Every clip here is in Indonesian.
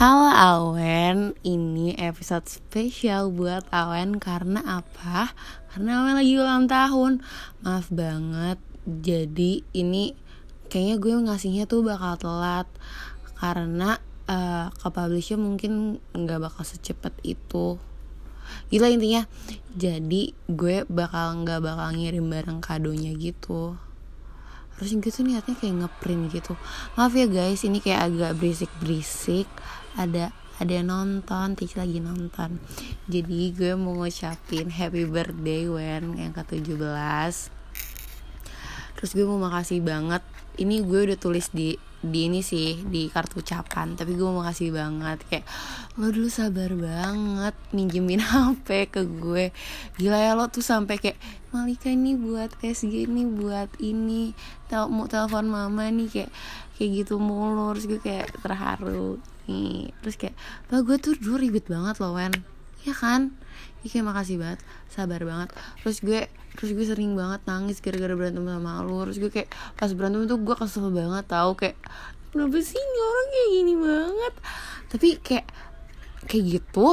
Halo Awen, ini episode spesial buat Awen karena apa? Karena Awen lagi ulang tahun. Maaf banget. Jadi ini kayaknya gue ngasihnya tuh bakal telat karena uh, ke publisher mungkin nggak bakal secepat itu. Gila intinya. Jadi gue bakal nggak bakal ngirim barang kadonya gitu terus gitu niatnya kayak ngeprint gitu. Maaf ya guys ini kayak agak berisik berisik ada ada yang nonton Tis lagi nonton. Jadi gue mau ngucapin happy birthday Wen yang ke 17 terus gue mau makasih banget. Ini gue udah tulis di di ini sih di kartu ucapan. Tapi gue mau kasih banget. Kayak lo dulu sabar banget minjemin HP ke gue. Gila ya lo tuh sampai kayak Malika ini buat SG ini buat ini tel mau telepon mama nih kayak kayak gitu mulu. Terus gue kayak terharu nih. Terus kayak bah gue tuh dulu ribet banget loh Wen ya kan? Iya kayak makasih banget sabar banget. Terus gue terus gue sering banget nangis gara-gara berantem sama lu. Terus gue kayak pas berantem tuh gue kesel banget tau kayak kenapa sih ini orang kayak gini banget? Tapi kayak kayak gitu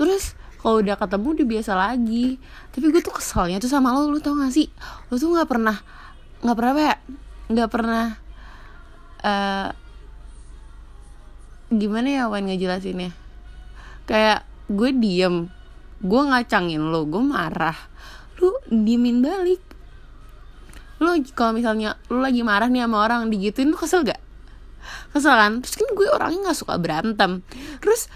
terus kalau udah ketemu udah biasa lagi. Tapi gue tuh keselnya tuh sama lo lu tau gak sih? Lo tuh nggak pernah nggak pernah apa ya? Nggak pernah uh, gimana ya Wan ngejelasinnya? Kayak gue diem. Gue ngacangin lo gue marah. Lu diemin balik. Lu kalau misalnya lu lagi marah nih sama orang digituin lu kesel gak? Kesel kan? Terus kan gue orangnya nggak suka berantem. Terus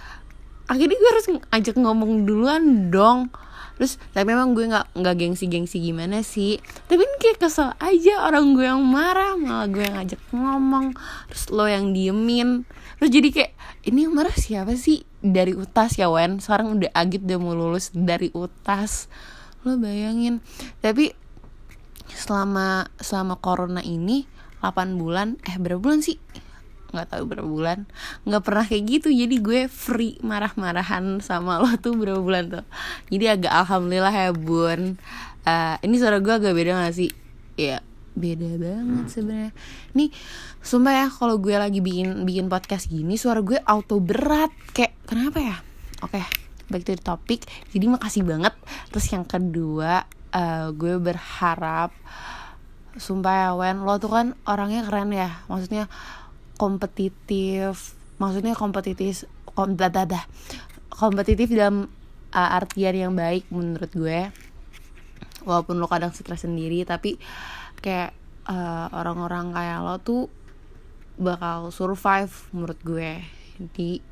akhirnya gue harus ajak ngomong duluan dong terus tapi memang gue nggak nggak gengsi gengsi gimana sih? Tapi kayak kesel aja orang gue yang marah malah gue yang ngajak ngomong terus lo yang diemin. Terus jadi kayak ini yang marah siapa sih? Dari utas ya Wen. Sekarang udah agit udah mau lulus dari utas. Lo bayangin. Tapi selama selama corona ini 8 bulan eh berapa bulan sih nggak tahu berapa bulan. Nggak pernah kayak gitu jadi gue free marah-marahan sama lo tuh berapa bulan tuh. Jadi agak alhamdulillah ya bun. Uh, ini suara gue agak beda gak sih? Ya beda banget sebenarnya. Nih sumpah ya kalau gue lagi bikin bikin podcast gini suara gue auto berat. Kayak kenapa ya? Oke okay, back to the topic. Jadi makasih banget. Terus yang kedua uh, gue berharap sumpah ya Wen lo tuh kan orangnya keren ya. Maksudnya kompetitif maksudnya kompetitif kom kompetitif dalam uh, artian yang baik menurut gue. Walaupun lo kadang stres sendiri tapi kayak uh, orang-orang kayak lo tuh bakal survive menurut gue. Di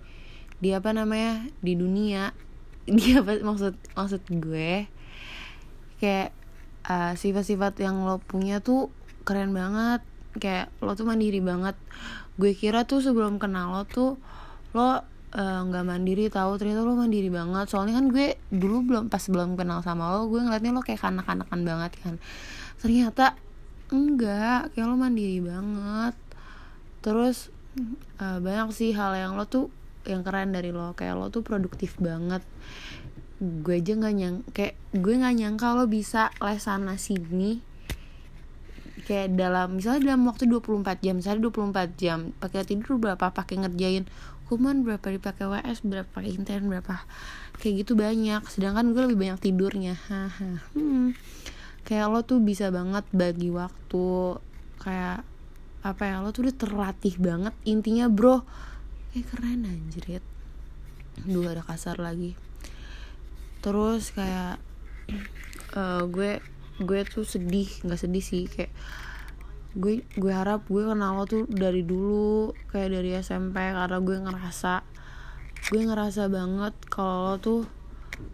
di apa namanya? Di dunia. Dia apa maksud maksud gue kayak uh, sifat-sifat yang lo punya tuh keren banget kayak lo tuh mandiri banget. Gue kira tuh sebelum kenal lo tuh lo nggak uh, mandiri tahu ternyata lo mandiri banget. Soalnya kan gue dulu belum pas belum kenal sama lo gue ngeliatnya lo kayak kanak-kanakan banget kan. Ternyata enggak kayak lo mandiri banget. Terus uh, banyak sih hal yang lo tuh yang keren dari lo. Kayak lo tuh produktif banget. Gue aja nggak nyang kayak gue nggak nyangka lo bisa les sana sini kayak dalam misalnya dalam waktu 24 jam misalnya 24 jam pakai tidur berapa pakai ngerjain kuman berapa dipakai WS berapa intern berapa kayak gitu banyak. Sedangkan gue lebih banyak tidurnya. Haha. Hmm. Kayak lo tuh bisa banget bagi waktu kayak apa ya lo tuh udah terlatih banget. Intinya bro eh keren anjrit. Dua ada kasar lagi. Terus kayak uh, gue gue tuh sedih nggak sedih sih kayak gue gue harap gue kenal lo tuh dari dulu kayak dari SMP karena gue ngerasa gue ngerasa banget kalau lo tuh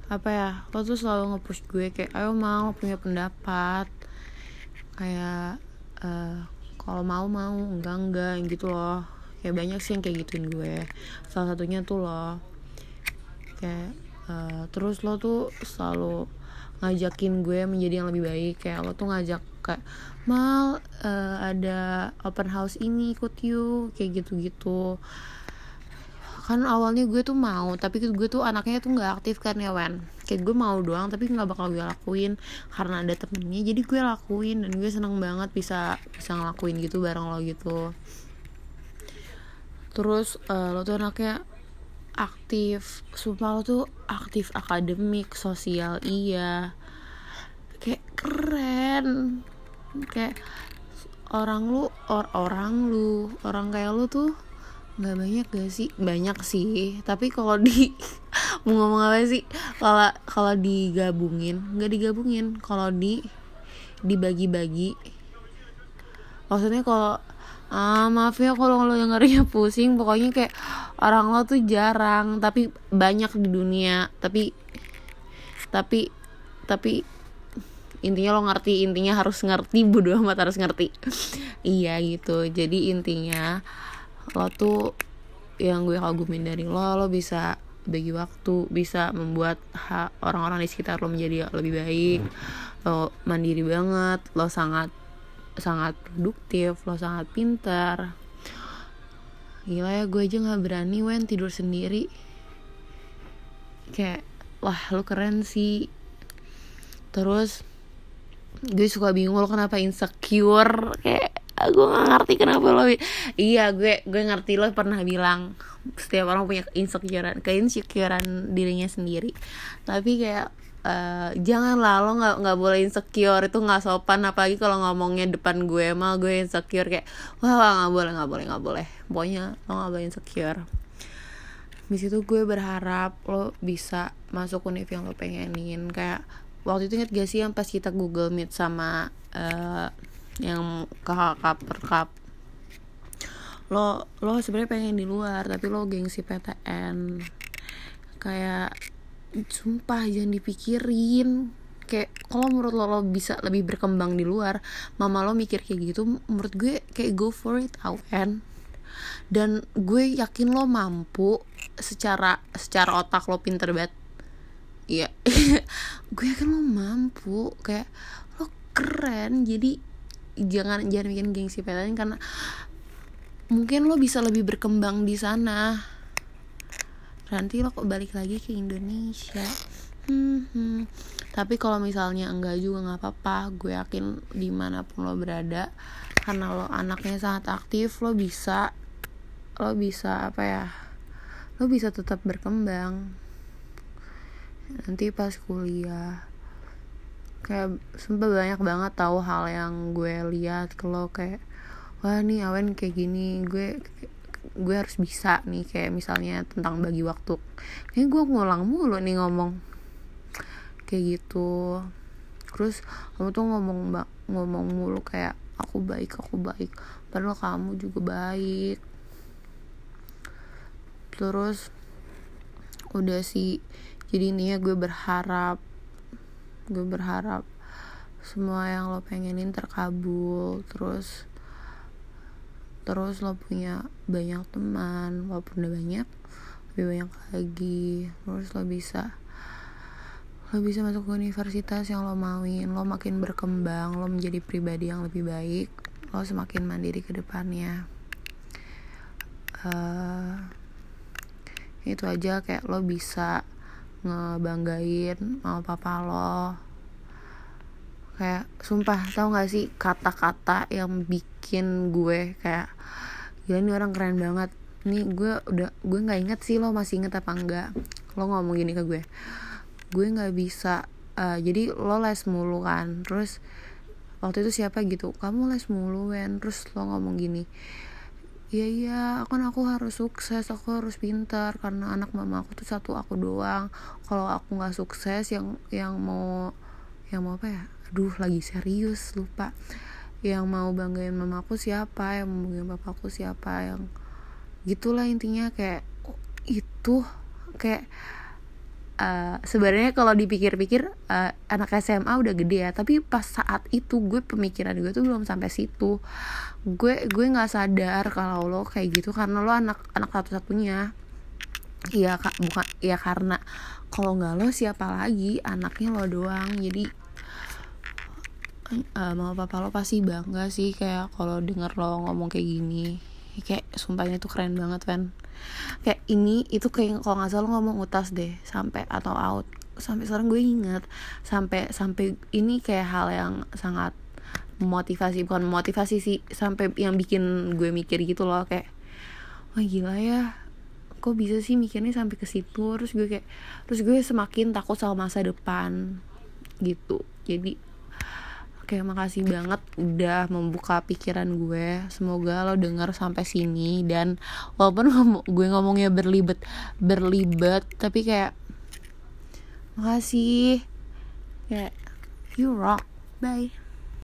apa ya lo tuh selalu ngepush gue kayak ayo mau punya pendapat. Kayak uh, kalau mau mau enggak enggak gitu loh. Kayak banyak sih yang kayak gituin gue. Salah satunya tuh lo. Kayak uh, terus lo tuh selalu ngajakin gue menjadi yang lebih baik. Kayak lo tuh ngajak kayak mal uh, ada open house ini ikut yuk kayak gitu-gitu. Kan awalnya gue tuh mau tapi gue tuh anaknya tuh nggak aktif kan ya Wen. Kayak gue mau doang tapi nggak bakal gue lakuin. Karena ada temennya jadi gue lakuin. Dan gue seneng banget bisa bisa ngelakuin gitu bareng lo gitu. Terus uh, lo tuh anaknya aktif. Sumpah lo tuh aktif akademik sosial iya. Kayak keren. Kayak orang lu or orang lu orang kayak lu tuh nggak banyak gak sih? Banyak sih. Tapi kalau di mau ngomong apa sih? Kalau kalau digabungin nggak digabungin. Kalau di dibagi-bagi. Maksudnya kalau ah maaf ya kalau lo yang ngerinya pusing. Pokoknya kayak orang lo tuh jarang tapi banyak di dunia. Tapi tapi tapi intinya lo ngerti intinya harus ngerti bodo amat harus ngerti. Iya gitu. Jadi intinya lo tuh yang gue kagumin dari lo lo bisa bagi waktu bisa membuat orang-orang di sekitar lo menjadi lebih baik. Lo mandiri banget lo sangat sangat produktif lo sangat pintar gila ya gue aja nggak berani wen tidur sendiri. Kayak wah lo keren sih. Terus gue suka bingung lo kenapa insecure? Kayak gue gak ngerti kenapa lo iya gue gue ngerti lo pernah bilang setiap orang punya insecurean keinsecurean dirinya sendiri. Tapi kayak uh, janganlah lo nggak nggak boleh insecure. Itu nggak sopan apalagi kalau ngomongnya depan gue mal gue insecure kayak wah nggak boleh nggak boleh nggak boleh. Pokoknya lo nggak boleh insecure. Di situ gue berharap lo bisa masuk univ yang lo pengenin. Kayak waktu itu inget gak sih yang pas kita Google Meet sama uh, yang kakak perkap lo lo sebenarnya pengen di luar tapi lo gengsi PTN kayak sumpah jangan dipikirin. Kayak kalau menurut lo lo bisa lebih berkembang di luar mama lo mikir kayak gitu menurut gue kayak go for it awen dan gue yakin lo mampu secara secara otak lo pinter banget. Iya. Gue yakin lo mampu. Kayak lo keren. Jadi jangan jangan bikin gengsi PTN karena mungkin lo bisa lebih berkembang di sana nanti lo kok balik lagi ke Indonesia. Hmm, tapi kalau misalnya enggak juga nggak apa-apa. Gue yakin di mana pun lo berada karena lo anaknya sangat aktif lo bisa lo bisa apa ya lo bisa tetap berkembang. Nanti pas kuliah kayak sumpah banyak banget tahu hal yang gue lihat kalau kayak wah nih awen kayak gini. Gue gue harus bisa nih kayak misalnya tentang bagi waktu. Kayak gue ngulang mulu nih ngomong kayak gitu. Terus kamu tuh ngomong ngomong mulu kayak aku baik aku baik. Padahal kamu juga baik. Terus udah sih jadi ini ya gue berharap gue berharap semua yang lo pengenin terkabul. Terus terus lo punya banyak teman walaupun udah banyak lebih banyak lagi. Terus lo bisa lo bisa masuk ke universitas yang lo mauin. Lo makin berkembang lo menjadi pribadi yang lebih baik lo semakin mandiri ke depannya. Uh, itu aja kayak lo bisa ngebanggain sama papa lo kayak sumpah tau gak sih kata-kata yang bikin gue kayak gila ini orang keren banget. Nih gue udah gue nggak inget sih lo masih inget apa enggak. Lo ngomong gini ke gue gue nggak bisa uh, jadi lo les mulu kan terus waktu itu siapa gitu kamu les mulu wen. Terus lo ngomong gini iya iya kan aku harus sukses aku harus pintar karena anak mama aku tuh satu aku doang. Kalau aku nggak sukses yang yang mau yang mau apa ya? Aduh lagi serius lupa. Yang mau banggain mama aku siapa? Yang mau banggain papaku siapa? Yang gitulah intinya kayak oh, itu? Kayak uh, sebenarnya kalau dipikir-pikir uh, anak SMA udah gede ya tapi pas saat itu gue pemikiran gue tuh belum sampai situ. Gue gue nggak sadar kalau lo kayak gitu karena lo anak anak satu-satunya iya kak. Bukan ya karena kalau nggak lo siapa lagi? Anaknya lo doang. Jadi uh, mama papa lo pasti bangga sih kayak kalau denger lo ngomong kayak gini. Kayak sumpahnya tuh keren banget kan kayak ini itu kayak kalau nggak salah ngomong utas deh sampai atau out. Sampai sekarang gue inget sampai sampai ini kayak hal yang sangat motivasi bukan motivasi sih sampai yang bikin gue mikir gitu loh kayak wah gila ya kok bisa sih mikirnya sampai ke situ terus gue kayak terus gue semakin takut sama masa depan gitu jadi Oke, makasih banget udah membuka pikiran gue. Semoga lo denger sampai sini dan walaupun gue ngomongnya berlibet, berlibet, tapi kayak makasih. Kayak you rock. Bye.